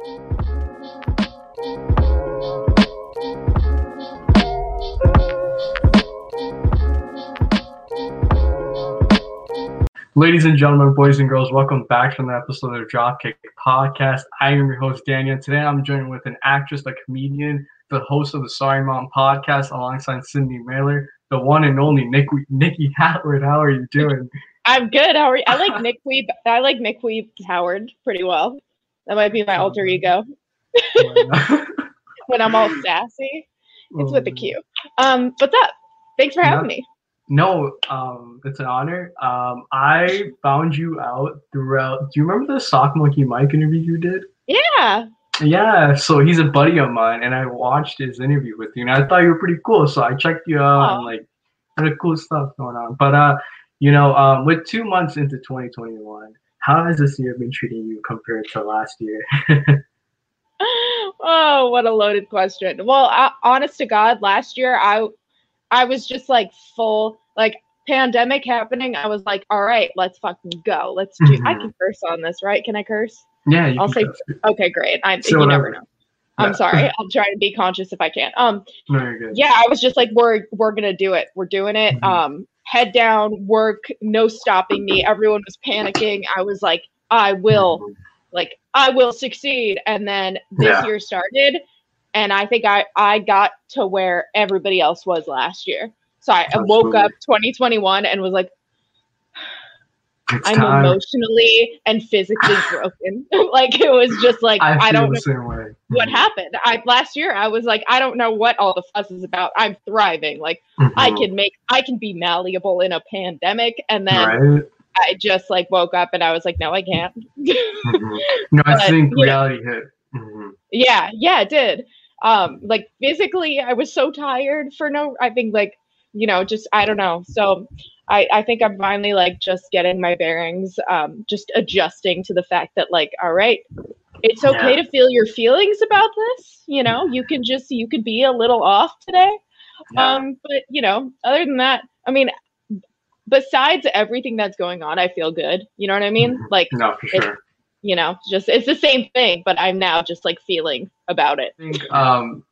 Ladies and gentlemen, boys and girls, welcome back to another episode of the Dropkick Podcast. I am your host, Danial. Today I'm joined with an actress, a comedian, the host of the Sorry Mom podcast alongside Sydney Mailer, the one and only Nick, Nikki Howard. How are you doing? I'm good. How are you? I like Nick Weeb. I like Nick Weeb Howard pretty well. That might be my alter ego. when I'm all sassy, it's with the Q. Um, what's up? Thanks for having me. No, um, it's an honor. Um, I found you out throughout. Do you remember the Sock Monkey Mike interview you did? Yeah. Yeah. So he's a buddy of mine, and I watched his interview with you, and I thought you were pretty cool. So I checked you out, oh. and like, had a cool stuff going on. But uh, you know, um, with two months into 2021, how has this year been treating you compared to last year? oh, what a loaded question. Well, I, honest to God, last year I I was just like full like pandemic happening. I was like, all right, let's fucking go. Let's do. Mm-hmm. I can curse on this, right? Can I curse? Yeah, I'll say. Curse. Okay, great. I so you never know. I'm sorry. I'll try to be conscious if I can. Um, no, yeah, I was just like, we're we're gonna do it. We're doing it. Mm-hmm. Um, head down, work, no stopping me. Everyone was panicking. I was like, I will, like, I will succeed. And then this yeah. year started, and I think I I got to where everybody else was last year. So I Absolutely. woke up 2021 and was like, it's I'm time. emotionally and physically broken. like it was just like I, I don't know what mm-hmm. happened. I last year I was like I don't know what all the fuss is about. I'm thriving. Like mm-hmm. I can make I can be malleable in a pandemic and then right. I just like woke up and I was like no I can't. mm-hmm. No, I but, think reality hit. Mm-hmm. Yeah, yeah, it did. Um like physically I was so tired for no I think like you know just I don't know. So I, I think I'm finally like just getting my bearings, um, just adjusting to the fact that like, all right, it's okay yeah. to feel your feelings about this. You know, you can just you could be a little off today. Yeah. Um, but you know, other than that, I mean, besides everything that's going on, I feel good. You know what I mean? Mm-hmm. Like, no, for sure. You know, just it's the same thing, but I'm now just like feeling about it. I think, um,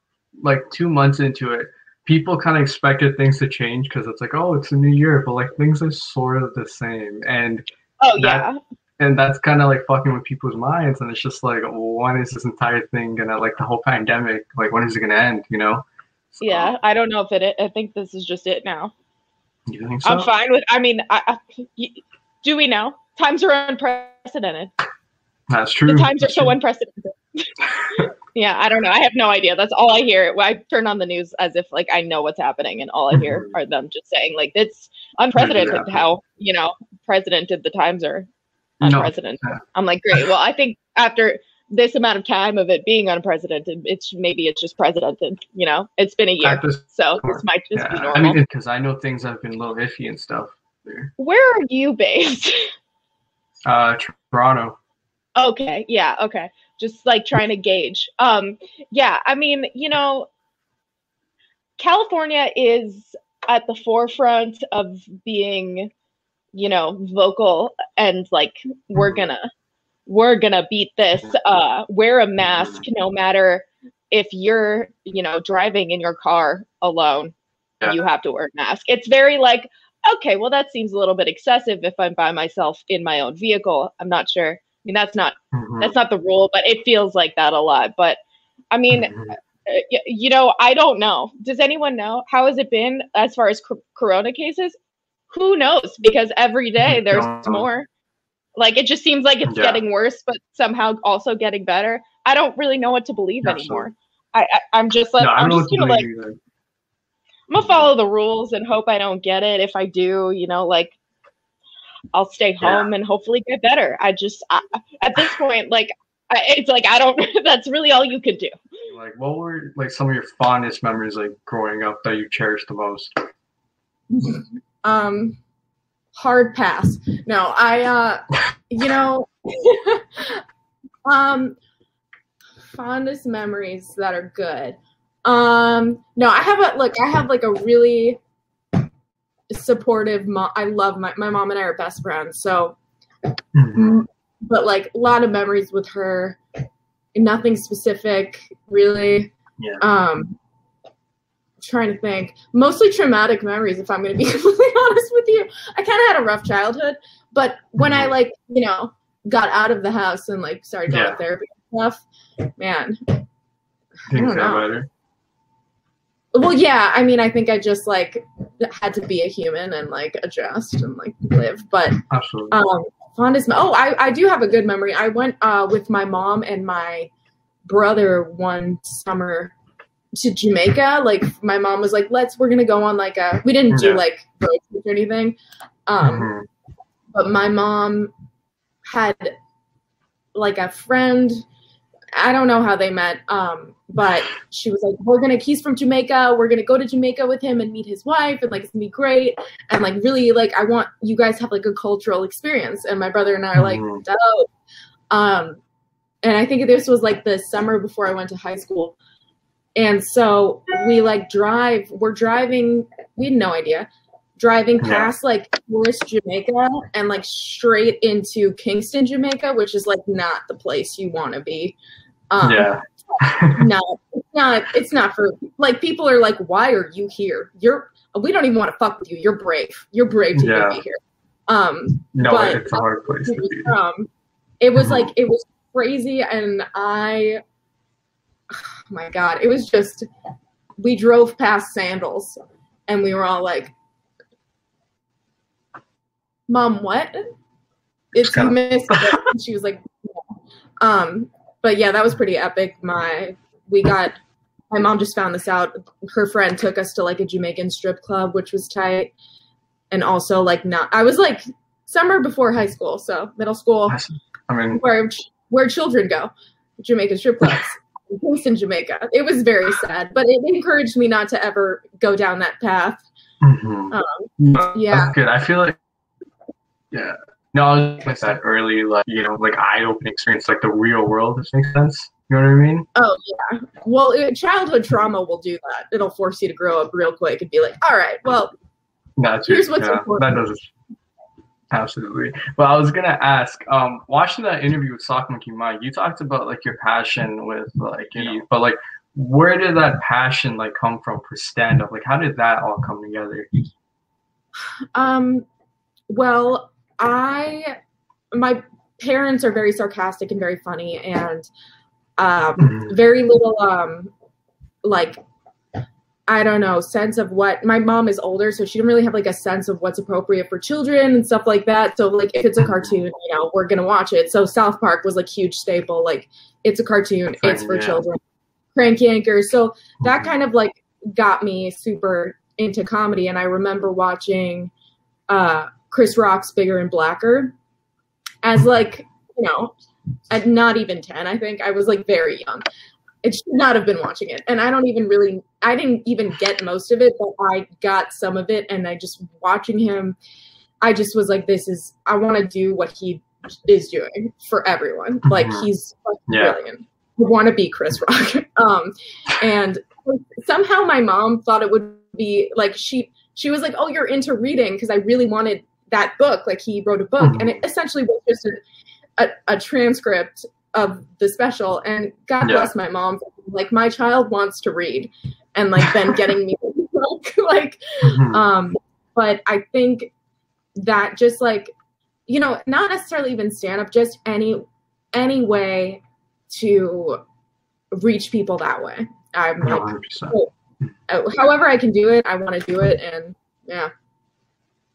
like two months into it, people kind of expected things to change because it's like, oh, it's a new year, but like things are sort of the same. And oh that, yeah, and that's kind of like fucking with people's minds. And it's just like, when is this entire thing gonna like the whole pandemic? Like, when is it gonna end? You know? So, yeah, I don't know if it. I think this is just it now. You think so? I'm fine with. I mean, I, I, do we know times are unprecedented? That's true. The times are so unprecedented. Yeah, I don't know. I have no idea. That's all I hear. I turn on the news as if like I know what's happening, and all I hear mm-hmm. are them just saying like it's unprecedented yeah. how you know precedented the times are unprecedented. No. I'm like, great. Well, I think after this amount of time of it being unprecedented, it's maybe it's just precedented. You know, it's been a year, so this might just yeah. be normal. I mean, because I know things have been a little iffy and stuff. There. Where are you based? uh, Toronto. Okay. Yeah. Okay just like trying to gauge. Um, yeah, I mean, you know, California is at the forefront of being, you know, vocal and like we're gonna we're gonna beat this. Uh, wear a mask no matter if you're, you know, driving in your car alone. Yeah. You have to wear a mask. It's very like, okay, well, that seems a little bit excessive if I'm by myself in my own vehicle. I'm not sure mean, that's not mm-hmm. that's not the rule, but it feels like that a lot. But I mean, mm-hmm. Uh, you know, I don't know. Does anyone know how has it been as far as corona cases? Who knows? Because every day there's more. Like it just seems like it's yeah. getting worse, but somehow also getting better. I don't really know what to believe yeah, anymore. I, I am just like no, I'm just gonna like either. I'm gonna follow the rules and hope I don't get it. If I do, you know, like I'll stay home yeah. and hopefully get better. I just I, at this point, like I, it's like I don't. that's really all you could do. Like, what were like some of your fondest memories, like growing up, that you cherish the most? Um, hard pass. No, I uh, you know, um, fondest memories that are good. Um, no, I have a like I have like a really supportive mom. I love my my mom and I are best friends. So, mm-hmm. but like a lot of memories with her. nothing specific really. Yeah. Um, trying to think. Mostly traumatic memories, if I'm going to be completely honest with you. I kind of had a rough childhood, but when I Mhm. like, you know, got out of the house and like started going Yeah. to therapy and stuff, man. Things don't got know. Well, yeah. I mean, I think I just like had to be a human and like adjust and like live, but Absolutely. um, fondest. Oh, I I do have a good memory. I went uh with my mom and my brother one summer to Jamaica. Like my mom was like, "Let's we're gonna go on like a." We didn't do Yeah. like road trip or anything. Um, Mhm. but my mom had like a friend. I don't know how they met. Um, but she was like, "We're gonna. He's from Jamaica. We're gonna go to Jamaica with him and meet his wife, and like it's gonna be great. And like really, like I want you guys to have like a cultural experience." And my brother and I are like, Mhm. "Dope." Um, and I think this was like the summer before I went to high school. And so we like drive. We're driving. We had no idea. Driving Yeah. past like tourist Jamaica and like straight into Kingston, Jamaica, which is like not the place you want to be. Um, yeah. no, it's not. It's not for like people are like, why are you here? You're. We don't even want to fuck with you. You're brave. You're brave to Yeah. be here. Um, no, but- it's a hard place to be. um, it was Mhm. like it was crazy, and I, oh my god, it was just. We drove past Sandals, and we were all like, "Mom, what?" It's kinda- you missed it. She was like, "Yeah." "Um, but yeah, that was pretty epic. My we got." My mom just found this out. Her friend took us to like a Jamaican strip club, which was tight. And also like not I was like summer before high school, so middle school, I mean, where where children go, Jamaican strip clubs, in Jamaica. It was very sad, but it encouraged me not to ever go down that path. mhm. Um, yeah. That's good. I feel like, yeah. No, I was like that early, like you know, like eye-opening experience, like the real world. This makes sense. You know what I mean? Oh yeah. Well, it, childhood trauma will do that. It'll force you to grow up real quick and be like, all right, well, That's Here's what's yeah, That important. does absolutely. Well, I was gonna ask, um, watching that interview with Sock Monkey Mike, you talked about like your passion with like you know, but like where did that passion like come from for stand up? Like how did that all come together? Um, well, I my parents are very sarcastic and very funny, and um, Mhm. very little um, like I don't know sense of what my mom is older, so she didn't really have like a sense of what's appropriate for children and stuff like that. So like if it's a cartoon, you know, we're gonna watch it. So South Park was like huge staple. Like it's a cartoon, it's for Yeah. children. Crank Yankers. So that kind of like got me super into comedy and i remember watching uh chris rock's bigger and blacker. As like you know at not even 10 i think i was like very young. It should not have been watching it. And i don't even really i didn't even get most of it but i got some of it. And i just watching him i just was like this is i want to do what he is doing for everyone. Like Mhm. he's Yeah. brilliant. I want to be chris rock. Um and somehow my mom thought it would be like she she was like oh you're into reading because i really wanted that book like he wrote a book and it essentially was just a, a, a transcript of the special and god Yeah. bless my mom like my child wants to read and like then getting me book like Mhm. um but i think that just like you know not necessarily even stand up just any any way to reach people that way i'm like 100%. uh, however I can do it, I want to do it, and yeah,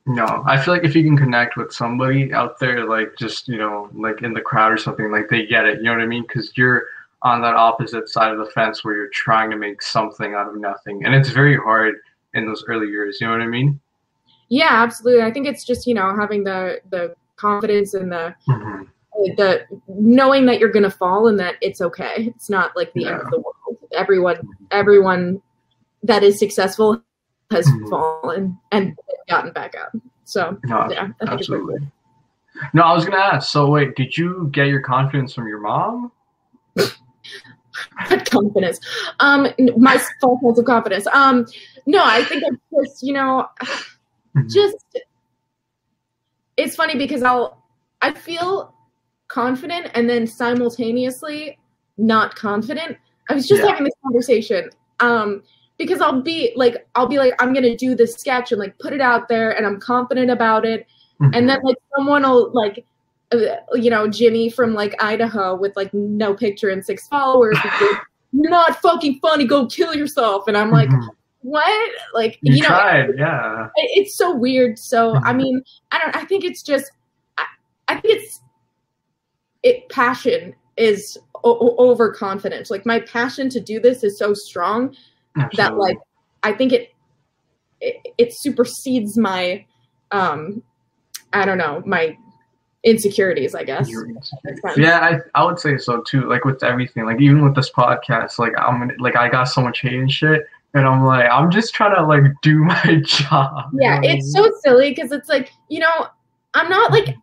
No, I feel like if you can connect with somebody out there, like just you know, like in the crowd or something, like they get it. You know what I mean? Because you're on that opposite side of the fence where you're trying to make something out of nothing, and it's very hard in those early years. You know what I mean? yeah, absolutely. I think it's just you know having the the confidence and the Mhm. the knowing that you're gonna fall and that it's okay. It's not like the end of the world. Everyone, everyone that is successful has Mhm. fallen and gotten back up. So No, yeah, I think it's pretty absolutely. No, I was gonna ask. So wait, did you get your confidence from your mom? confidence. Um, my false sense of confidence. Um, no, I think it's just you know Mhm. just it's funny because I'll I feel confident and then simultaneously not confident. I was just Yeah. having this conversation. Um, because I'll be like, I'll be like, I'm gonna do this sketch and like put it out there, and I'm confident about it, and then like someone will like, uh, you know, Jimmy from like Idaho with like no picture and six followers. like, You're not fucking funny. Go kill yourself. And I'm like, Mhm. what? Like, you, you, know, tried, yeah. it- it's so weird. So I Mhm. mean, I don't. I think it's just. I, I think it's. It passion is o- o- overconfidence. Like my passion to do this is so strong that like I think it it, it supersedes my um I don't know my insecurities. I guess. Fine. Yeah, I, I would say so too. Like with everything, like even with this podcast, like I'm like I got so much hate and shit, and I'm like I'm just trying to like do my job. you yeah know what I it's mean? so silly because it's like you know i'm not like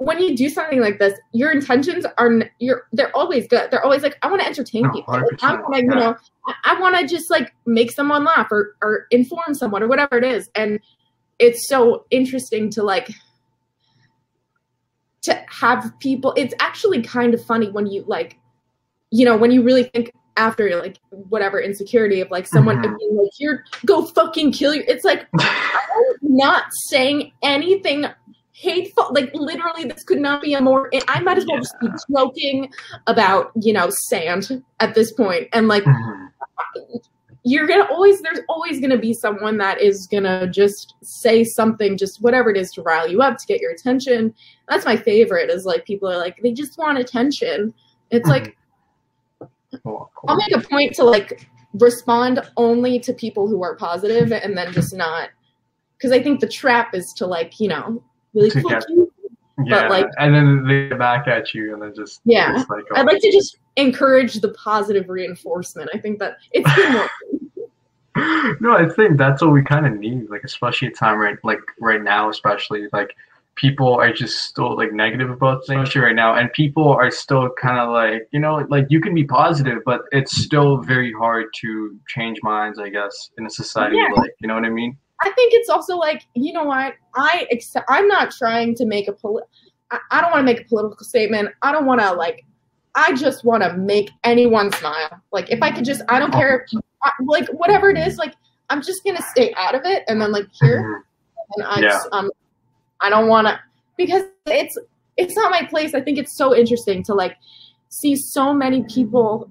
when you do something like this your intentions are you're they're always good. They're always like i want to entertain Oh, people. Like, i 100%, want to you know i, want to just like make someone laugh or or inform someone or whatever it is. And it's so interesting to like to have people it's actually kind of funny when you like you know when you really think after like whatever insecurity of like someone Mhm. being like you're go fucking kill you it's like I'm not saying anything hateful. Like literally, this could not be a more. I might as well just be joking about you know sand at this point, and like Mhm. you're gonna always there's always gonna be someone that is gonna just say something, just whatever it is to rile you up to get your attention. That's my favorite. Is like people are like they just want attention. It's like Cool, cool. I'll make a point to like respond only to people who are positive and then just not because I think the trap is to like, you know, really To fuck get- you. yeah, like- and then they get back at you, and then just Yeah. it's like, oh, I'd like to just encourage the positive reinforcement. I think that it's humor. no, I think that's what we kind of need, like especially at time right, like right now, especially like people are just still like negative about things right now, and people are still kind of like you know, like you can be positive, but it's still very hard to change minds, I guess, in a society Yeah. like you know what I mean. I think it's also like, you know what? I accept I'm not trying to make a poli- I, I don't want to make a political statement. I don't want to like I just want to make anyone smile. Like if I could just I don't care if, like whatever it is, like I'm just going to stay out of it and then like here Mhm. and I Yeah. just um I don't want to because it's it's not my place. I think it's so interesting to like see so many people.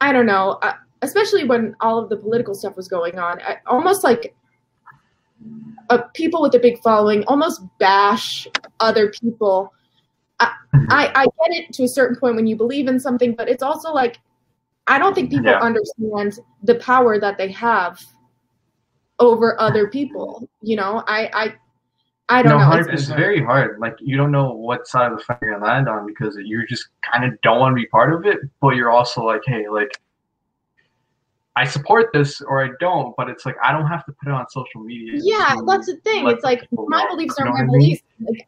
I don't know, uh, especially when all of the political stuff was going on. I, almost like uh, people with a big following almost bash other people. I, I I get it to a certain point when you believe in something, but it's also like I don't think people Yeah. understand the power that they have over other people. You know, I I I don't No, know. hard, It's- it's very hard. Like you don't know what side of the fence you're land on because you just kind of don't want to be part of it, but you're also like, hey, like I support this or I don't, but it's like I don't have to put it on social media. yeah, that's the thing. It's like my know, beliefs are my what I mean? beliefs. Like,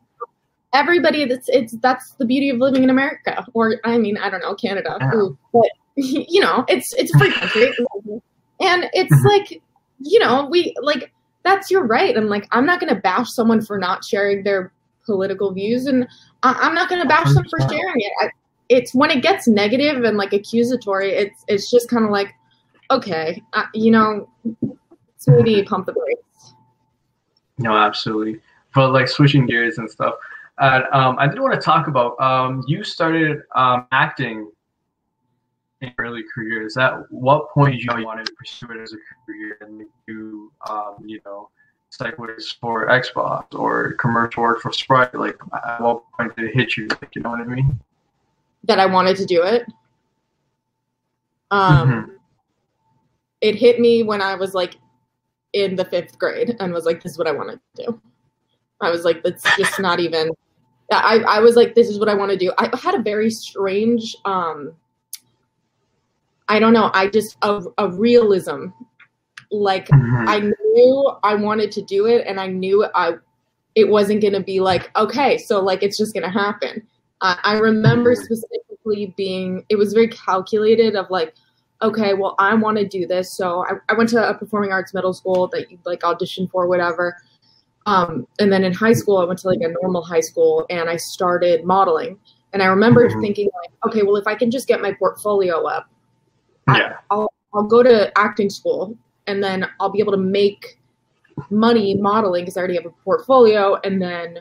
everybody that's it's that's the beauty of living in America, or I mean, I don't know, Canada, Yeah. Ooh, but you know, it's it's a free country, and it's Mhm. like you know, we like that's your right, and like I'm not gonna bash someone for not sharing their political views, and I, I'm not gonna bash them for sharing it. I, it's when it gets negative and like accusatory, it's it's just kind of like, okay, uh, you know, maybe pump the brakes. No, absolutely. But like switching gears and stuff. And um, I did want to talk about um, you started um, acting in your early career. Is that what point did you know you wanted to pursue it as a career and do um, you know segues for Xbox or commercial work for Sprite? Like at what point did it hit you? Like you know what I mean? that I wanted to do it. Um, Mhm. It hit me when I was like in the fifth grade and was like, this is what I want to do. I was like, that's just not even. I, I was like, this is what I want to do. I had a very strange, um, I don't know, I just, a, a realism. Like, Mhm. I knew I wanted to do it, and I knew I it wasn't going to be like okay, so like it's just going to happen. I I remember Mhm. specifically being it was very calculated of like okay, well I want to do this, so I, I went to a performing arts middle school that you like audition for whatever. Um, and then in high school, I went to like a normal high school and I started modeling. And I remember Mhm. thinking like, okay, well if I can just get my portfolio up, Yeah. I'll I'll go to acting school and then I'll be able to make money modeling because I already have a portfolio and then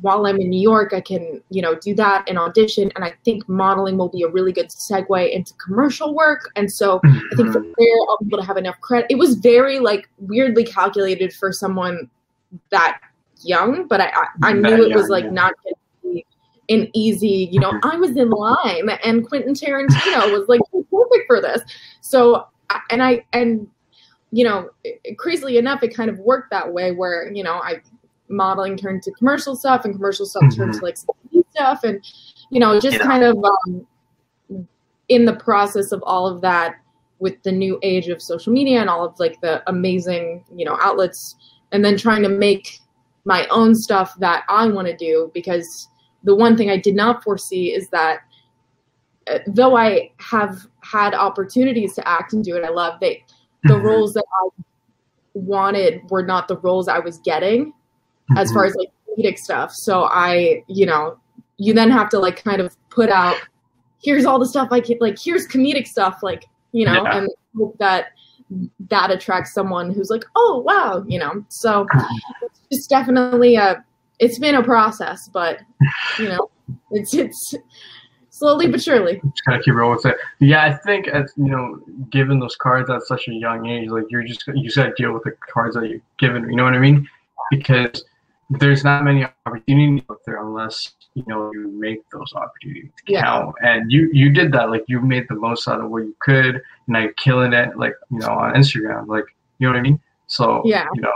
while I'm in New York I can, you know, do that and audition and I think modeling will be a really good segue into commercial work and so I think from mm-hmm. there I'll be able to have enough credit. It was very like weirdly calculated for someone that young, but I I, I knew That it was like yeah. not going to be an easy. You know, I was in line, and Quentin Tarantino was like perfect for this. So and I and you know, crazily enough, it kind of worked that way where you know I modeling turned to commercial stuff, and commercial stuff turned Mhm. to like stuff, and you know, just Yeah. kind of um, in the process of all of that with the new age of social media and all of like the amazing you know outlets and then trying to make my own stuff that i want to do because the one thing i did not foresee is that uh, though i have had opportunities to act and do it i love they the Mhm. roles that i wanted were not the roles i was getting as Mm-hmm. far as like comedic stuff. So I, you know, you then have to like kind of put out here's all the stuff I can like here's comedic stuff like, you know, Yeah. and hope that that attracts someone who's like, "Oh, wow," you know. So it's just definitely a it's been a process, but you know, it's it's slowly but surely. just gotta keep rolling with it. Yeah, I think as you know, given those cards at such a young age, like you're just you just gotta deal with the cards that you're given. You know what I mean? Because there's not many opportunities out there unless you know you make those opportunities Yeah. count. And you you did that. Like you made the most out of what you could, and now you're killing it. Like you know on Instagram. Like you know what I mean? So Yeah. you know,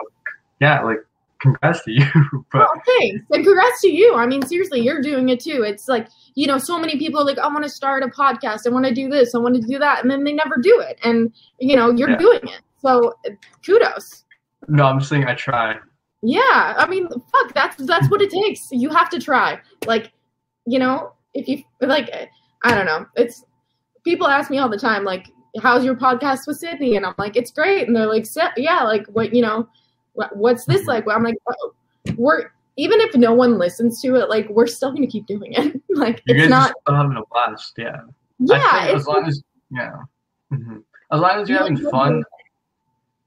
yeah, like congrats to you. but thanks. And congrats to you. I mean, seriously, you're doing it too. It's like, you know, so many people are like, I want to start a podcast. I want to do this. I want to do that. And then they never do it. And, you know, you're Yeah. doing it. So kudos. no, I'm just saying I try. Yeah. I mean, fuck, that's, that's what it takes. You have to try. Like, you know, if you, like, I don't know. It's, people ask me all the time, like, how's your podcast with Sydney? And I'm like, it's great. And they're like, yeah, like, what, you know, what, what's this like? Well, I'm like, oh, we're even if no one listens to it, like we're still gonna keep doing it. like You it's not. still having a blast. Yeah. Yeah, I think it's as long as yeah, hmm as long as you're having fun.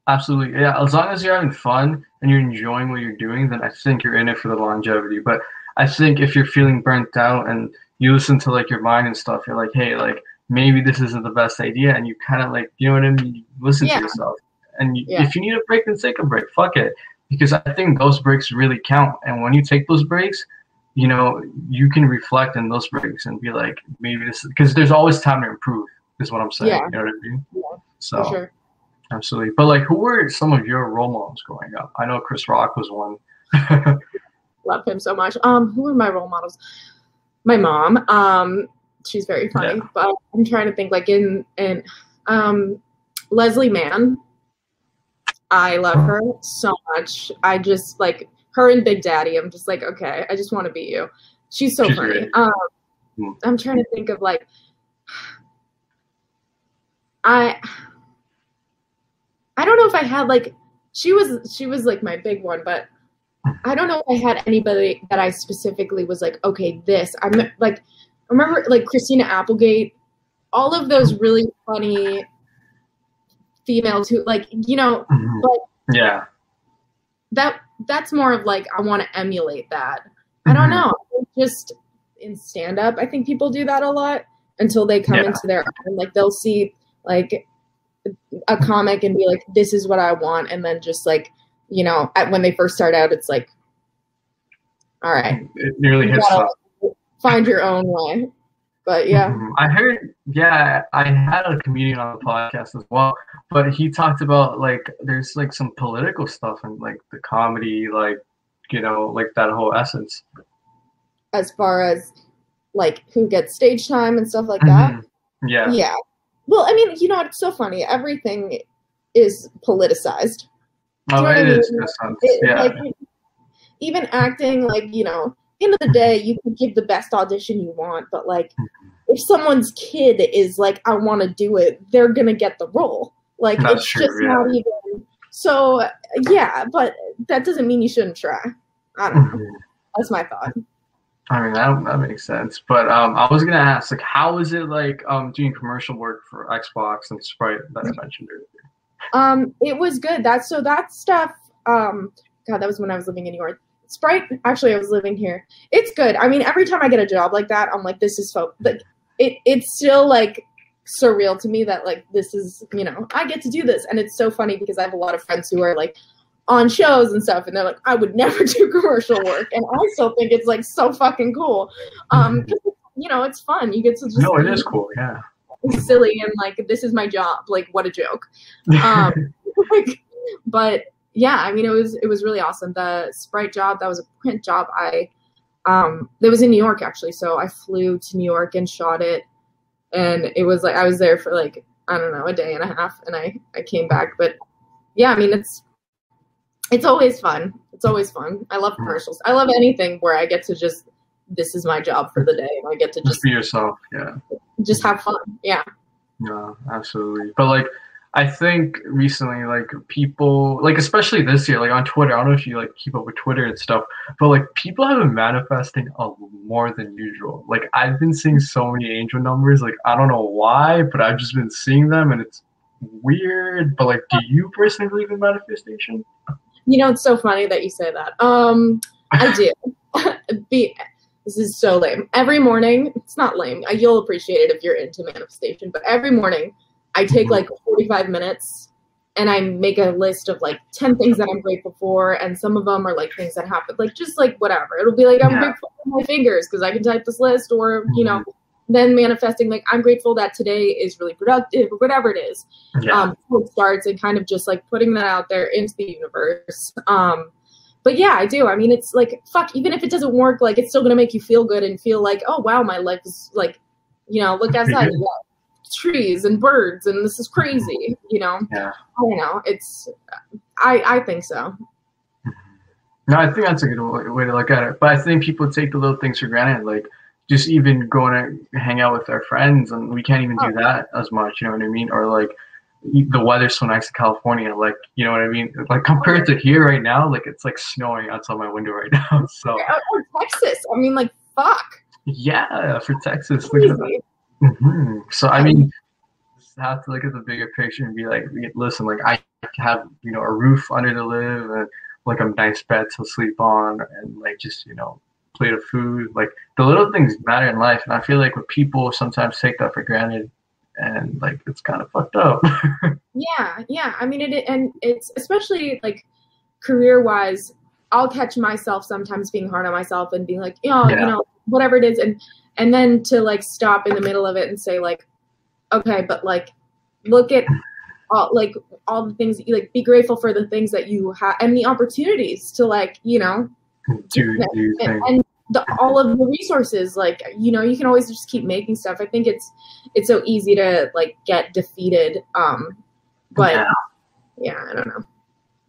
Absolutely yeah. As long as you're having fun and you're enjoying what you're doing, then I think you're in it for the longevity. But I think if you're feeling burnt out and you listen to like your mind and stuff, you're like, hey, like maybe this isn't the best idea, and you kind of like, you know what I mean? You listen Yeah. to yourself, and you, Yeah. if you need a break, then take a break. Fuck it, because I think those breaks really count. And when you take those breaks, you know, you can reflect in those breaks and be like, maybe this because there's always time to improve. Is what I'm saying. Yeah. You know what I mean? Yeah, So for sure. Absolutely. But like, who were some of your role models growing up? I know Chris Rock was one. Love him so much. Um, who are my role models? My mom. Um, she's very funny, Yeah. but I'm trying to think like in in um Leslie Mann. I love her so much. I just like her and Big Daddy. I'm just like, okay, I just want to be you. She's so She's funny. Um, Mm. I'm trying to think of like I I don't know if I had like she was she was like my big one, but I don't know if I had anybody that I specifically was like, okay, this. I'm like remember like Christina Applegate, all of those really funny females who like, you know, yeah. that that's more of like I want to emulate that. I don't Mhm. know. Just in stand up, I think people do that a lot until they come Yeah. into their own. Like they'll see like a comic and be like, "This is what I want," and then just like you know, at, when they first start out, it's like, "All right, It nearly hits. find your own way." But yeah, Mhm. I heard, yeah, I had a comedian on the podcast as well, but he talked about like there's like some political stuff and like the comedy, like you know, like that whole essence. as far as like who gets stage time and stuff like that. Mhm. Yeah. Yeah. Well, I mean, you know, it's so funny. Everything is politicized. Oh, Do you know what I it is mean? sense. It, Yeah. Like, even acting, like, you know, end of the day, you can give the best audition you want, but like, if someone's kid is like, I want to do it, they're going to get the role. Like, That's it's true, just yeah. not even. So, yeah, but that doesn't mean you shouldn't try. I don't know. Mhm. That's my thought. I mean that that makes sense. But um, I was gonna ask, like, how is it like um doing commercial work for Xbox and Sprite that I mentioned earlier? Um, it was good. That's so that stuff. Um, God, that was when I was living in New York. Sprite. Actually, I was living here. It's good. I mean, every time I get a job like that, I'm like, this is so. Like, it it's still like surreal to me that like this is you know I get to do this, and it's so funny because I have a lot of friends who are like on shows and stuff, and they're like, I would never do commercial work, and I still think it's like so fucking cool. Um, you know, it's fun. You get to just no, it is cool. Yeah, silly and like this is my job. Like, what a joke. Um, like, but yeah, I mean, it was it was really awesome. The Sprite job that was a print job. I um, it was in New York actually, so I flew to New York and shot it, and it was like I was there for like I don't know a day and a half, and I I came back. But yeah, I mean, it's it's always fun. It's always fun. I love mm. commercials. I love anything where I get to just this is my job for the day, and I get to just just be yourself. Yeah. just have fun. Yeah. Yeah, absolutely. But like, I think recently, like people, like especially this year, like on Twitter. I don't know if you like keep up with Twitter and stuff, but like people have been manifesting a more than usual. Like I've been seeing so many angel numbers. Like I don't know why, but I've just been seeing them, and it's weird. But like, do you personally believe in manifestation? You know, it's so funny that you say that. Um, I do. Be, this is so lame. Every morning, it's not lame. Uh, You'll appreciate it if you're into manifestation. But every morning, I take like 45 minutes and I make a list of like 10 things that I'm grateful for. And some of them are like things that happen, like just like whatever. It'll be like, I'm Yeah. grateful for my fingers because I can type this list, or, you know, then manifesting like, I'm grateful that today is really productive, or whatever it is Yeah. um, it starts and kind of just like putting that out there into the universe. Um, but yeah, I do. I mean, it's like fuck. Even if it doesn't work, like it's still gonna make you feel good and feel like, oh wow, my life is like, you know, look outside, got trees and birds, and this is crazy. You know, Yeah. I don't know. It's, I I think so. No, I think that's a good way to look at it. But I think people take the little things for granted, like just even going to hang out with our friends, and we can't even do that as much. You know what I mean? Or like the weather's so nice in California, like you know what I mean? Like compared to here right now, like it's like snowing outside my window right now. So Or, or Texas. I mean, like fuck. yeah, for Texas, look at that. Crazy. hmm So I mean, have to look at the bigger picture and be like, listen, like I have you know a roof under to live and like a nice bed to sleep on and like just you know plate of food. Like the little things matter in life, and I feel like when people sometimes take that for granted, and like it's kind of fucked up. Yeah, yeah. I mean, it and it's especially like career wise. I'll catch myself sometimes being hard on myself and being like, oh, you know, Yeah. you know, whatever it is, and and then to like stop in the middle of it and say like, okay, but like, look at all like all the things that you like be grateful for the things that you have and the opportunities to like you know do do and, things. and the, all of the resources like you know you can always just keep making stuff i think it's it's so easy to like get defeated um but Yeah. yeah, i don't know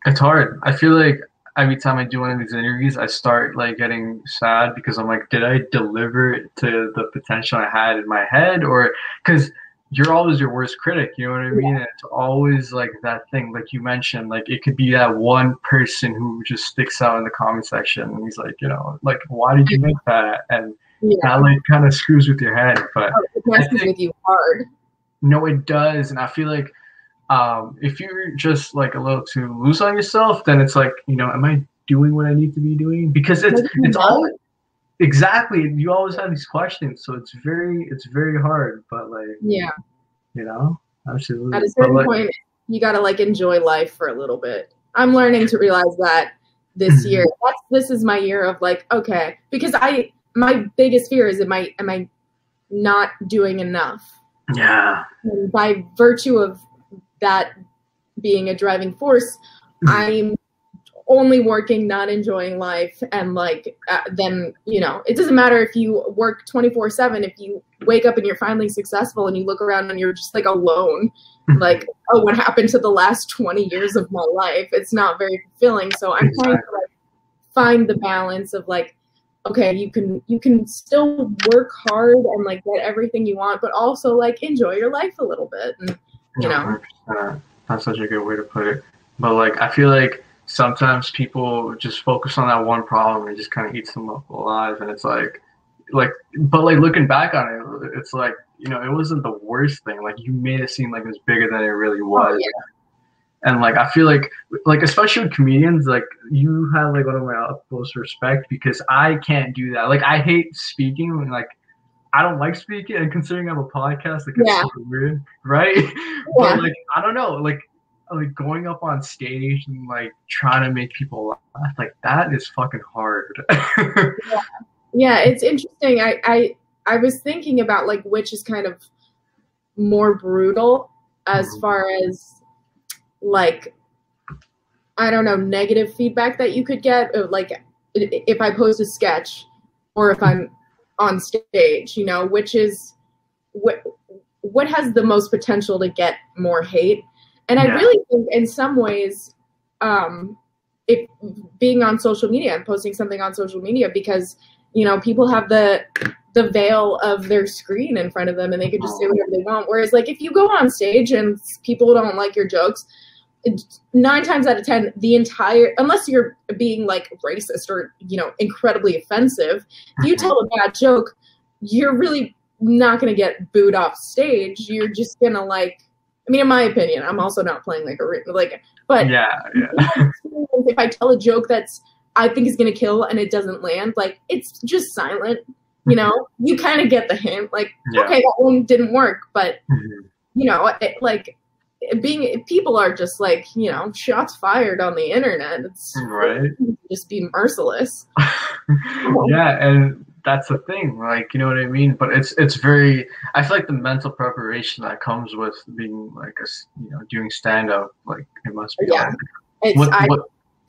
It's hard. I feel like every time I do one of these interviews, I start like getting sad because I'm like, did I deliver it to the potential I had in my head, or because you're always your worst critic, you know what I mean? And it's always like that thing, like you mentioned, like it could be that one person who just sticks out in the comment section, and he's like, you know, like why did you make that? And yeah that like kind of screws with your head, but. it messes with you hard No, it does, and I feel like um, if you're just like a little too loose on yourself, then it's like you know, am I doing what I need to be doing? Because it's it's all exactly. You always have these questions, so it's very it's very hard. But like yeah you know, absolutely. at a certain like, point you gotta like enjoy life for a little bit i'm learning to realize that this Mhm. year that's this is my year of like okay because i my biggest fear is am i am i not doing enough yeah, and by virtue of that being a driving force i'm only working not enjoying life and like uh, then you know it doesn't matter if you work 24 7 if you wake up and you're finally successful and you look around and you're just like alone like oh what happened to the last 20 years of my life it's not very fulfilling so i'm trying to like find the balance of like okay you can you can still work hard and like get everything you want but also like enjoy your life a little bit and you know 100%. that's such a good way to put it. But like, I feel like sometimes people just focus on that one problem and it just kind of eats them up alive, and it's like like, but like looking back on it, it's like you know, it wasn't the worst thing. Like you made it seem like it was bigger than it really Oh, was. And like I feel like like especially with comedians, like you have like one of my utmost respect because I can't do that. Like I hate speaking and like I don't like speaking and considering I'm a podcast, like it's Yeah. super weird, right? But like I don't know, like like going up on stage and like trying to make people laugh, like that is fucking hard. Yeah, it's interesting. I, I I was thinking about like which is kind of more brutal as Mhm. far as like I don't know negative feedback that you could get like if I post a sketch or if I'm on stage, you know, which is what what has the most potential to get more hate. And I really think in some ways um if being on social media and posting something on social media because you know people have the the veil of their screen in front of them and they can just say whatever they want. Whereas like if you go on stage and people don't like your jokes nine times out of ten the entire unless you're being like racist or you know incredibly offensive if you tell a bad joke you're really not going to get booed off stage. You're just going to like i mean in my opinion i'm also not playing like a re- like but yeah, yeah. if I tell a joke that's I think is gonna kill and it doesn't land, like it's just silent. You know, you kind of get the hint. Like, Yeah. okay, that one didn't work, but Mhm. you know, it, like being people are just like you know shots fired on the internet. It's Right. just be merciless. yeah, and that's the thing, like you know what I mean. But it's it's very. I feel like the mental preparation that comes with being like a you know doing stand up, like it must be. Yeah. hard. It's What, I what,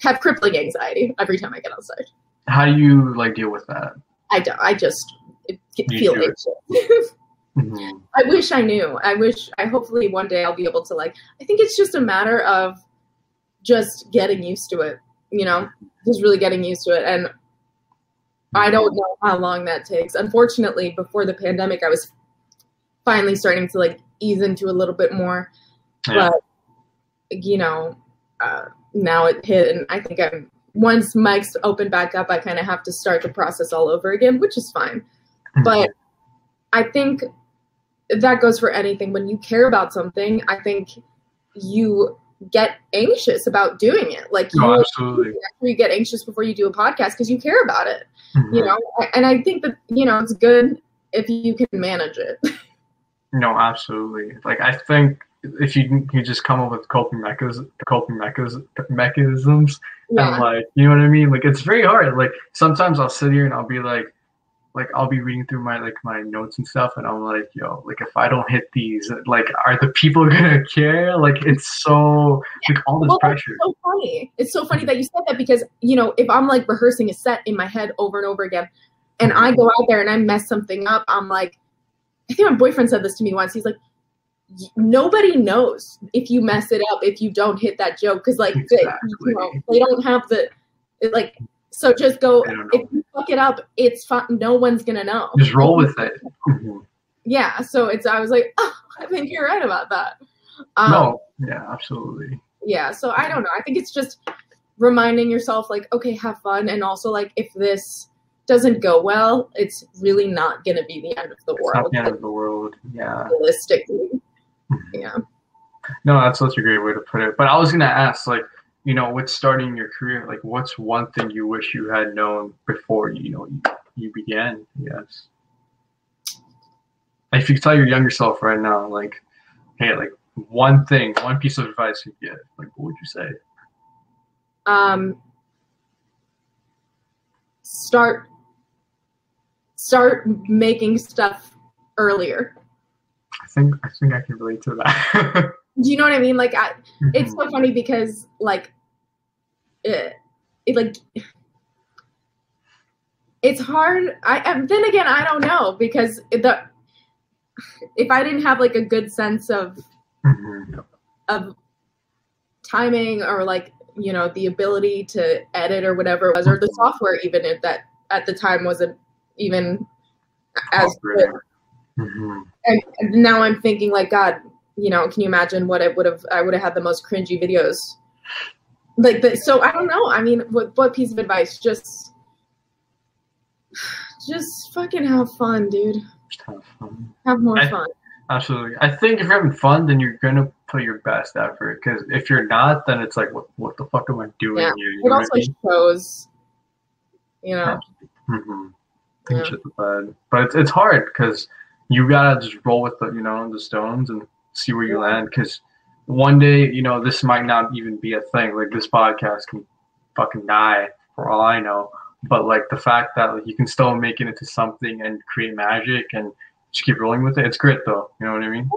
have crippling anxiety every time I get outside how do you like deal with that? I don't. I just You feel it. anxious. Mhm. I wish I knew. I wish I hopefully one day I'll be able to like I think it's just a matter of just getting used to it, you know, just really getting used to it and I don't know how long that takes. Unfortunately, before the pandemic I was finally starting to like ease into a little bit more, Yeah. but you know, uh, now it hit and I think I'm once mics open back up I kind of have to start the process all over again, which is fine but I think that goes for anything. When you care about something, I think you get anxious about doing it. Like you, no, absolutely. you get anxious before you do a podcast because you care about it. Mhm. You know, and I think that you know it's good if you can manage it. No, absolutely. Like I think if you can- you just come up with coping mechanisms, coping mechanisms, mechanisms, and like you know what I mean. Like it's very hard. Like sometimes I'll sit here and I'll be like, like I'll be reading through my like my notes and stuff, and I'm like, yo, like if I don't hit these, like are the people gonna care? Like it's so like all this Well, pressure. so funny. It's so funny that you said that because you know if I'm like rehearsing a set in my head over and over again, and I go out there and I mess something up, I'm like, I think my boyfriend said this to me once. He's like, nobody knows if you mess it up if you don't hit that joke because like they, you know, they don't have the like. So just go. They don't know. If you fuck it up, it's fun. No one's gonna know. Just roll with it. Yeah. So it's. I was like, oh, I think you're right about that. Um, no, yeah, absolutely. yeah so i don't know i think it's just reminding yourself like okay have fun and also like if this doesn't go well it's really not going to be the end of the It's not world the end of the world. Yeah. realistically yeah No, that's such a great way to put it. But I was gonna ask, like, you know, with starting your career, like, what's one thing you wish you had known before you know you, you began? Yes. If you tell your younger self right now, like, hey, like one thing, one piece of advice you'd get, like, what would you say? um start start making stuff earlier I think I think I can relate to that. do you know what i mean? Like I, it's so funny because like it, it like it's hard. I then again i don't know because the if i didn't have like a good sense of Mhm. of timing or like you know the ability to edit or whatever it was or the software even if that at the time wasn't even as good. Mhm. and and now i'm thinking like god you know can you imagine what it would have i would have had the most cringy videos like the, so i don't know i mean what, what piece of advice just just fucking have fun, dude. Just have fun. Have more I- fun. Absolutely. I think if you're having fun, then you're gonna put your best effort. Because if you're not, then it's like, what, what the fuck am I doing Yeah. here? You It also I mean? shows, you know. Mm-hmm. Yeah. Shit the bed. But it's, it's hard because you gotta just roll with the you know the stones and see where you land. Because one day you know this might not even be a thing. Like this podcast can fucking die for all I know. But like the fact that like, you can still make it into something and create magic and just keep rolling with it. It's great though. You know what I mean?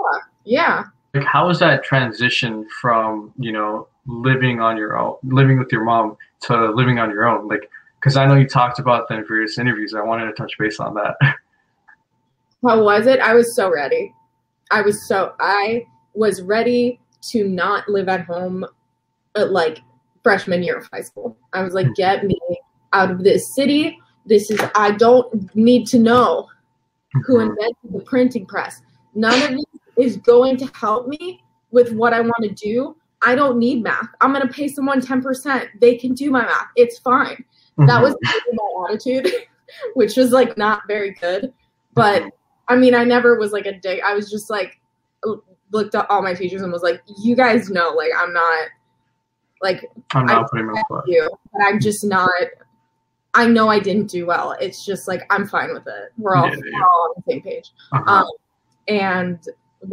Yeah. like how was that transition from you know living on your own living with your mom to living on your own like because i know you talked about that in various interviews i wanted to touch base on that How was it? I was so ready. I was so I was ready to not live at home at like freshman year of high school. I was like, get me out of this city. This is I don't need to know who mm-hmm. invented the printing press. None of this is going to help me with what I want to do. I don't need math. I'm gonna pay someone 10%. They can do my math. It's fine. That was mm-hmm. my attitude, which was like not very good. But I mean, I never was like a dick. I was just like looked at all my teachers and was like, "You guys know, like I'm not like i'm not putting my foot you, but I'm just not. I know I didn't do well. It's just like I'm fine with it. We're all, Yeah, yeah. we're all on the same page. uh-huh. Um, and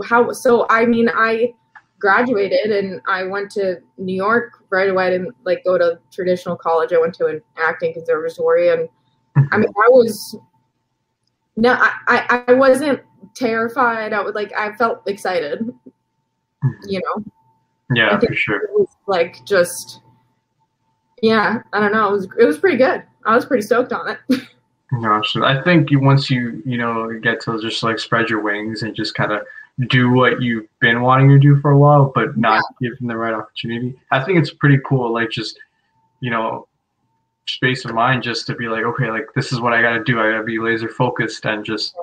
how? So I mean, I graduated and I went to New York right away. I didn't like go to traditional college. I went to an acting conservatory, and I mean, I was no, I, I, I wasn't terrified. I was like, I felt excited. You know, yeah for sure it was like just, yeah, I don't know. It was it was pretty good. I was pretty stoked on it. no absolutely. i think you once you you know get to just like spread your wings and just kind of do what you've been wanting to do for a while but not given the right opportunity i think it's pretty cool like just you know space of mind just to be like okay like this is what i gotta do. I gotta be laser focused and just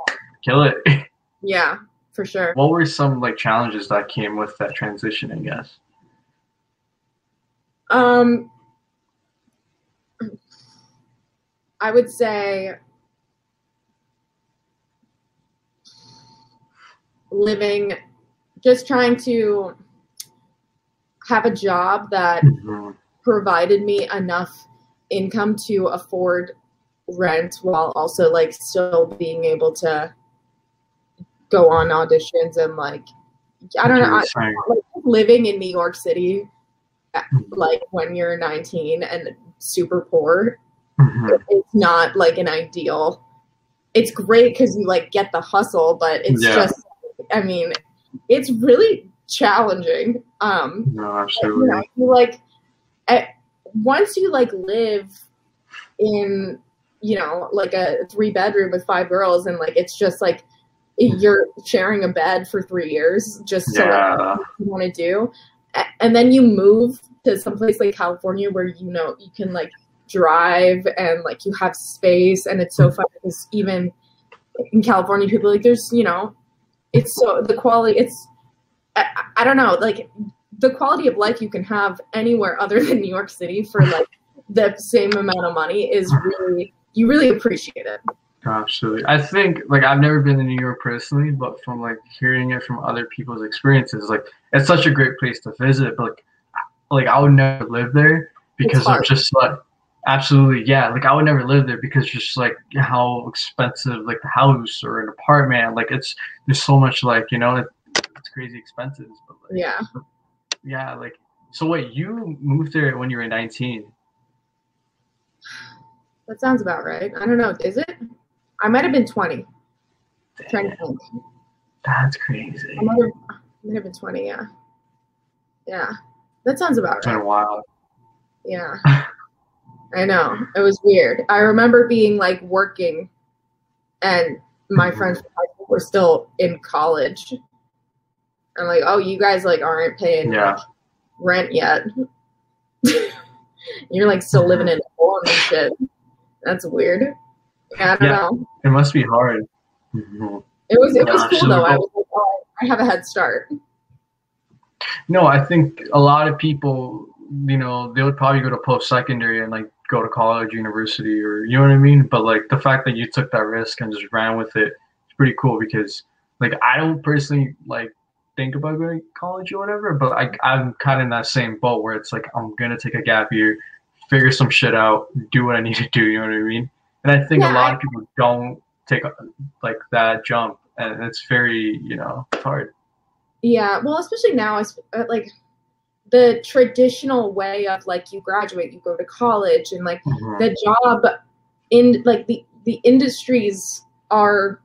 kill it. Yeah, for sure. what were some like challenges that came with that transition i guess? Um, I would say living, just trying to have a job that provided me enough income to afford rent while also like still being able to go on auditions and like I don't know I, like living in New York City like when you're 19 and super poor mhm, it's not like an ideal. It's great because you like get the hustle but it's Yeah. just I mean it's really challenging um no you absolutely. Know, you like at, once you like live in you know like a three bedroom with five girls and like it's just like you're sharing a bed for three years just to yeah. what you want to do and then you move to someplace like california where you know you can like drive and like you have space and it's so mm-hmm. fun because even in california people like there's you know it's so the quality it's I, I don't know like the quality of life you can have anywhere other than new york city for like the same amount of money is really you really appreciate it Absolutely. I think like I've never been to New York personally, but from like hearing it from other people's experiences, like it's such a great place to visit. But like, like I would never live there because of just like absolutely yeah. Like I would never live there because just like how expensive like the house or an apartment. Like it's there's so much like you know it, it's crazy expensive. But like, yeah yeah. Like so, wait, you moved there when you were 19? that sounds about right i don't know is it i might have been 20 trying to think that's crazy. I might have, I might have been 20, yeah. Yeah. That sounds about It's been right. a while. Yeah. I know. It was weird. I remember being like working and my friends from high school were still in college. I'm like, oh, you guys like aren't paying Yeah. like, rent yet. You're like still living in a and shit. That's weird. I don't Yeah. know. It must be hard. It was it Yeah, was cool though. I was like, oh, I have a head start. No, I think a lot of people, you know, they would probably go to post secondary and like go to college, university, or you know what I mean. But like the fact that you took that risk and just ran with it, it's pretty cool because like I don't personally like think about going to college or whatever, but I, I'm kind of in that same boat where it's like I'm gonna take a gap year, figure some shit out, do what I need to do. You know what I mean? And I think Yeah, a lot I- of people don't take like that jump, and it's very you know it's hard. Yeah, well, especially now, uh, like the traditional way of like you graduate, you go to college, and like Mhm. the job in like the the industries are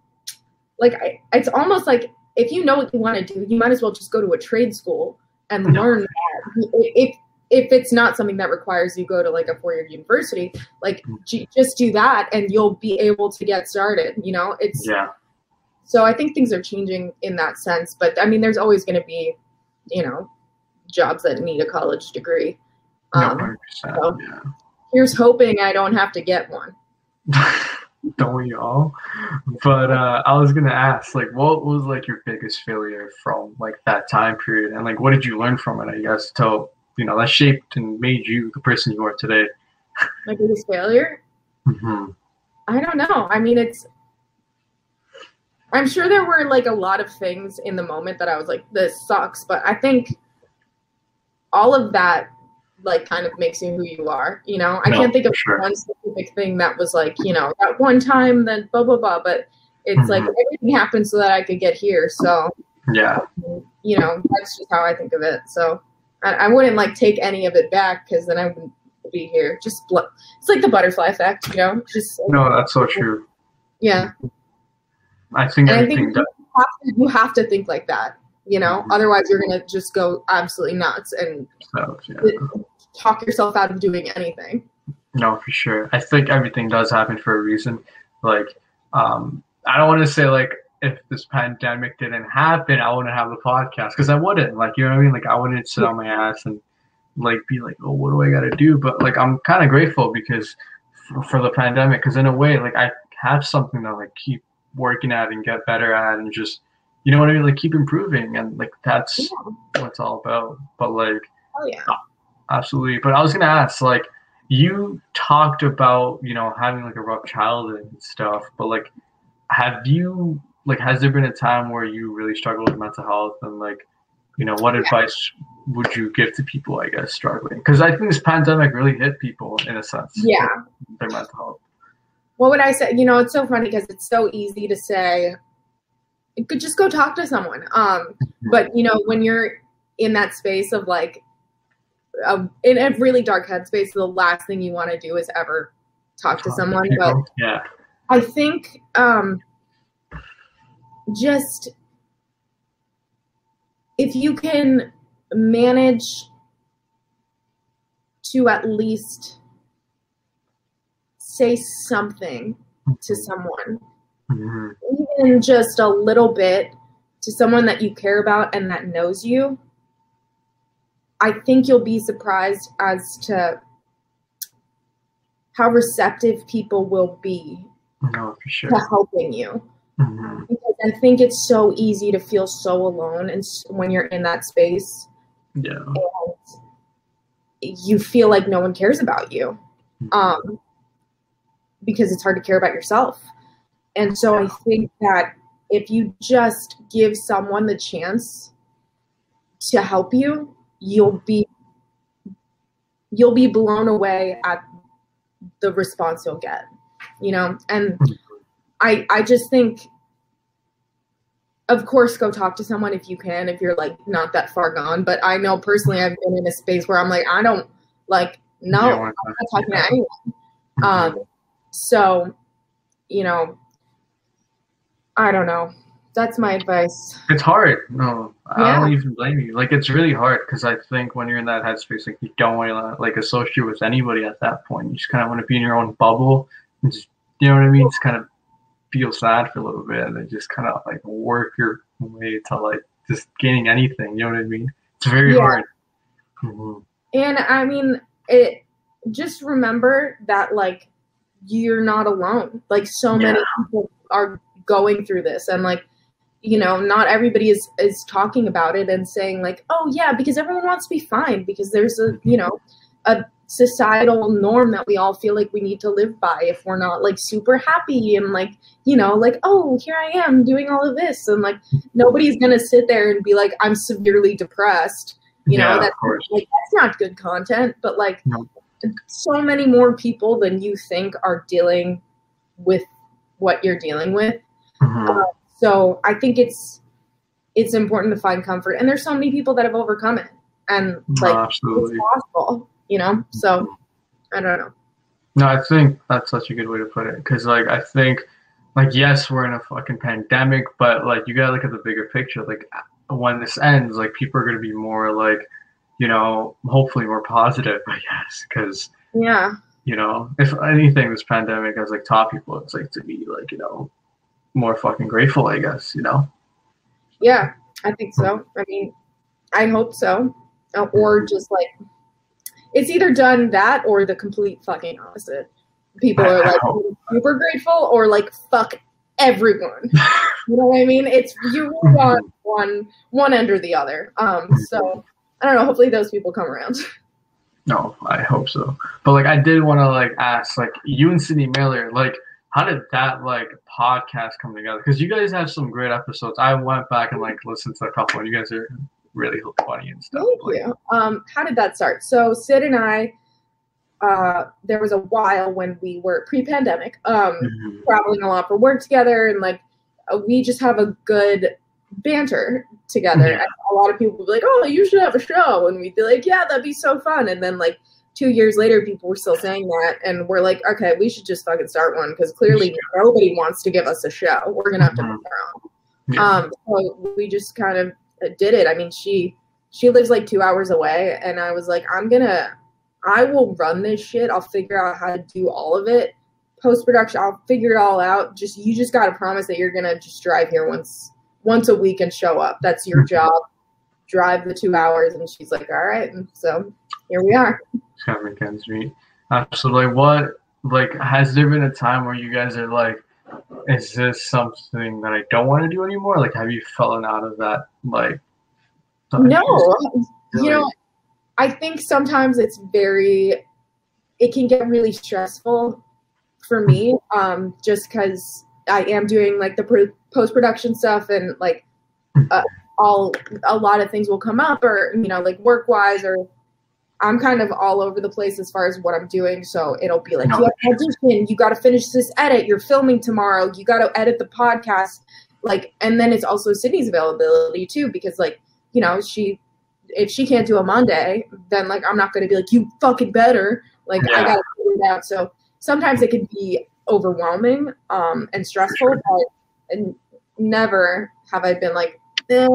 like I, it's almost like if you know what you want to do, you might as well just go to a trade school and Yeah. learn that. If if it's not something that requires you go to like a four year university, like j- just do that and you'll be able to get started. You know, it's Yeah, so I think things are changing in that sense. But I mean, there's always going to be, you know, jobs that need a college degree. Um, percent. so- Yeah. here's hoping I don't have to get one. don't we all? But uh, I was gonna ask, like, what was like your biggest failure from like that time period, and like, what did you learn from it? I guess to you know that shaped and made you the person you are today. My biggest failure? hmm I don't know. I mean, it's. I'm sure there were like a lot of things in the moment that I was like, this sucks. But I think all of that like kind of makes you who you are. You know, I No, can't think of sure. one specific thing that was like, you know, that one time, then blah blah blah. But it's like Mhm. everything happened so that I could get here. So Yeah, you know, that's just how I think of it. So I, I wouldn't like take any of it back because then I wouldn't be here. Just bl- it's like the butterfly effect, you know. Just no, that's so true. yeah. I think And I think does, you have, to, you have to think like that, you know. Mhm. Otherwise, you're gonna just go absolutely nuts and so, yeah. talk yourself out of doing anything. No, for sure. I think everything does happen for a reason. Like, um, I don't want to say like if this pandemic didn't happen, I wouldn't have the podcast because I wouldn't. Like, you know what I mean? Like, I wouldn't sit on my ass and like be like, oh, what do I got to do? But like, I'm kind of grateful because for, for the pandemic, because in a way, like, I have something to like keep working at and get better at, and just you know what I mean? Like, keep improving, and like that's Yeah. what it's all about. But like. Oh yeah. Absolutely. But I was gonna ask, like, you talked about, you know, having like a rough childhood and stuff, but like have you like has there been a time where you really struggled with mental health and like, you know, what advice would you give to people, I guess, struggling? Because I think this pandemic really hit people in a sense. Yeah. Their mental health. What would I say? You know, it's so funny because it's so easy to say, you could just go talk to someone. Um, but you know, when you're in that space of like, um, in a really dark headspace, the last thing you want to do is ever talk to someone. But yeah. I think um, just if you can manage to at least say something to someone, hmm even just a little bit to someone that you care about and that knows you, I think you'll be surprised as to how receptive people will be No, for sure. to helping you. hmm Because I think it's so easy to feel so alone, and when you're in that space, Yeah. you feel like no one cares about you, um, because it's hard to care about yourself. And so I think that if you just give someone the chance to help you, you'll be you'll be blown away at the response you'll get. You know, and I I just think of course go talk to someone if you can if you're like not that far gone but i know personally i've been in a space where i'm like i don't like no don't i'm not talking yeah. to anyone um so you know i don't know that's my advice It's hard. No, I don't even blame you. Like it's really hard because I think when you're in that headspace, like you don't want to like associate with anybody at that point. You just kind of want to be in your own bubble and just, you know what I mean? Just kind of feel sad for a little bit and then just kind of like work your way to like just gaining anything. You know what I mean? It's very Yeah. hard. Mhm. and i mean it just remember that like you're not alone like so many people are going through this and like you know not everybody is is talking about it and saying like oh yeah because everyone wants to be fine because there's a you know a societal norm that we all feel like we need to live by if we're not like super happy and like you know like oh here i am doing all of this and like nobody's gonna sit there and be like i'm severely depressed you Yeah, know that's like that's not good content but like No. so many more people than you think are dealing with what you're dealing with Mhm. So i think it's it's important to find comfort and there's so many people that have overcome it and mm-hmm. like absolutely. it's possible you know so i don't know No, I think that's such a good way to put it. Because, like, I think, like, yes, we're in a fucking pandemic, but, like, you gotta look at the bigger picture. Like, when this ends, like, people are gonna be more, like, you know, hopefully more positive, I guess. Because, yeah you know, if anything, this pandemic has, like, taught people, it's, like, to be, like, you know, more fucking grateful, I guess, you know? Yeah, I think so. I mean, I hope so. Uh, Or just like, it's either done that or the complete fucking opposite. People are like super grateful or like fuck everyone. You know what I mean? It's you want one one end or the other. Um, so I don't know. Hopefully those people come around. No, I hope so. But like, I did want to like ask, like, you and Sydney Miller, like, how did that like podcast come together? Because you guys have some great episodes. I went back and like listened to a couple, and you guys are really funny and stuff. Thank Like, you. Um, how did that start? So Sid and I, uh, there was a while when we were pre-pandemic. Um, mhm. traveling a lot for work together and like uh, we just have a good banter together Yeah. a lot of people would be like oh you should have a show and we'd be like yeah that'd be so fun and then like two years later people were still saying that and we're like okay we should just fucking start one because clearly nobody wants to give us a show. We're gonna have to make our own. Yeah. um so we just kind of uh, did it. I mean she she lives like two hours away and i was like i'm gonna i will run this shit. I'll figure out how to do all of it. Post production i'll figure it all out. Just you just gotta promise that you're gonna just drive here once once a week and show up. That's your job. Drive the two hours and she's like all right. And so here we are It's kind of make ends meet. Absolutely. What like has there been a time where you guys are like, is this something that I don't want to do anymore? Like, have you fallen out of that? Like, no you know i think sometimes it's very it can get really stressful for me um just because i am doing like the pro- post-production stuff and like uh, all a lot of things will come up or you know like work wise or i'm kind of all over the place as far as what i'm doing so it'll be like you have audition you got to finish this edit you're filming tomorrow you got to edit the podcast like and then it's also sydney's availability too because like you know she if she can't do a monday then like i'm not going to be like you fucking better like i gotta figure it out. So sometimes it can be overwhelming um and stressful but and never have i been like eh,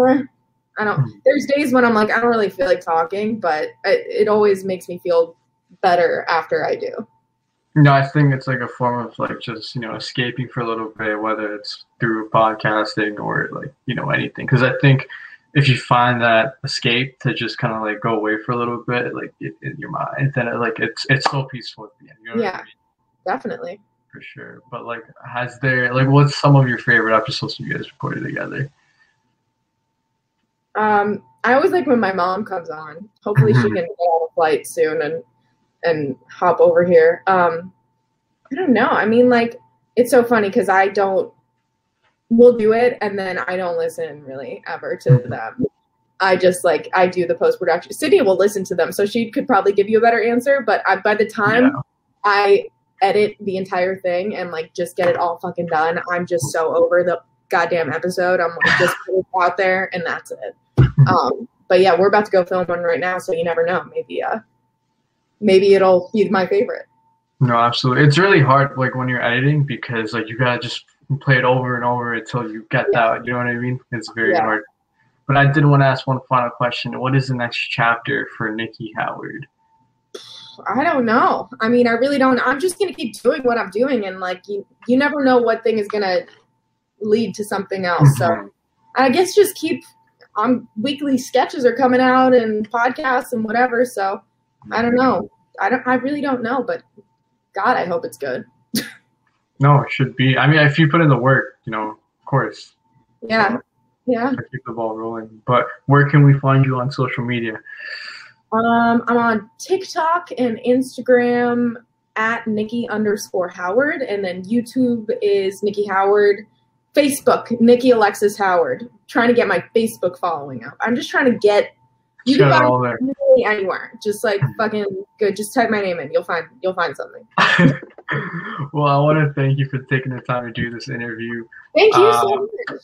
i don't there's days when i'm like i don't really feel like talking but it, it always makes me feel better after i do No, I think it's like a form of like just you know escaping for a little bit, whether it's through podcasting or like you know anything. Because I think if you find that escape to just kind of like go away for a little bit, like in, in your mind, then it, like it's it's so peaceful at the end. You know what I Yeah. mean? definitely For sure. But like, has there like what's some of your favorite episodes you guys recorded together? Um, I always like when my mom comes on. Hopefully, she can get on a flight soon and and hop over here. Um, I don't know. I mean, like it's so funny because I don't. We'll do it, and then I don't listen really ever to Mhm. them. I just like I do the post production. Sydney will listen to them, so she could probably give you a better answer. But I, by the time Yeah. I edit the entire thing and like just get it all fucking done, I'm just so over the goddamn episode. I'm like just put it out there and that's it. Um, but yeah, we're about to go film one right now, so you never know. Maybe uh, maybe it'll be my favorite. No, absolutely. It's really hard like when you're editing because like you gotta just play it over and over until you get that. You know what I mean? It's very Yeah. hard. But I did want to ask one final question. What is the next chapter for Nikki Howard? I don't know. I mean, I really don't. I'm just gonna keep doing what I'm doing, and like you, you never know what thing is gonna lead to something else. So Mhm. I guess just keep. Um, weekly sketches are coming out and podcasts and whatever. So I don't know. I don't. I really don't know. But God, I hope it's good. No, it should be. I mean, if you put in the work, you know, of course, Yeah, yeah. to keep the ball rolling. But where can we find you on social media? Um, I'm on TikTok and Instagram at Nikki underscore Howard, and then YouTube is Nikki Howard. Facebook, Nikki Alexis Howard. Trying to get my Facebook following up. I'm just trying to get you can find there. me anywhere. Just like fucking good. Just type my name in. You'll find you'll find something. well, I want to thank you for taking the time to do this interview. Thank you Uh, so much.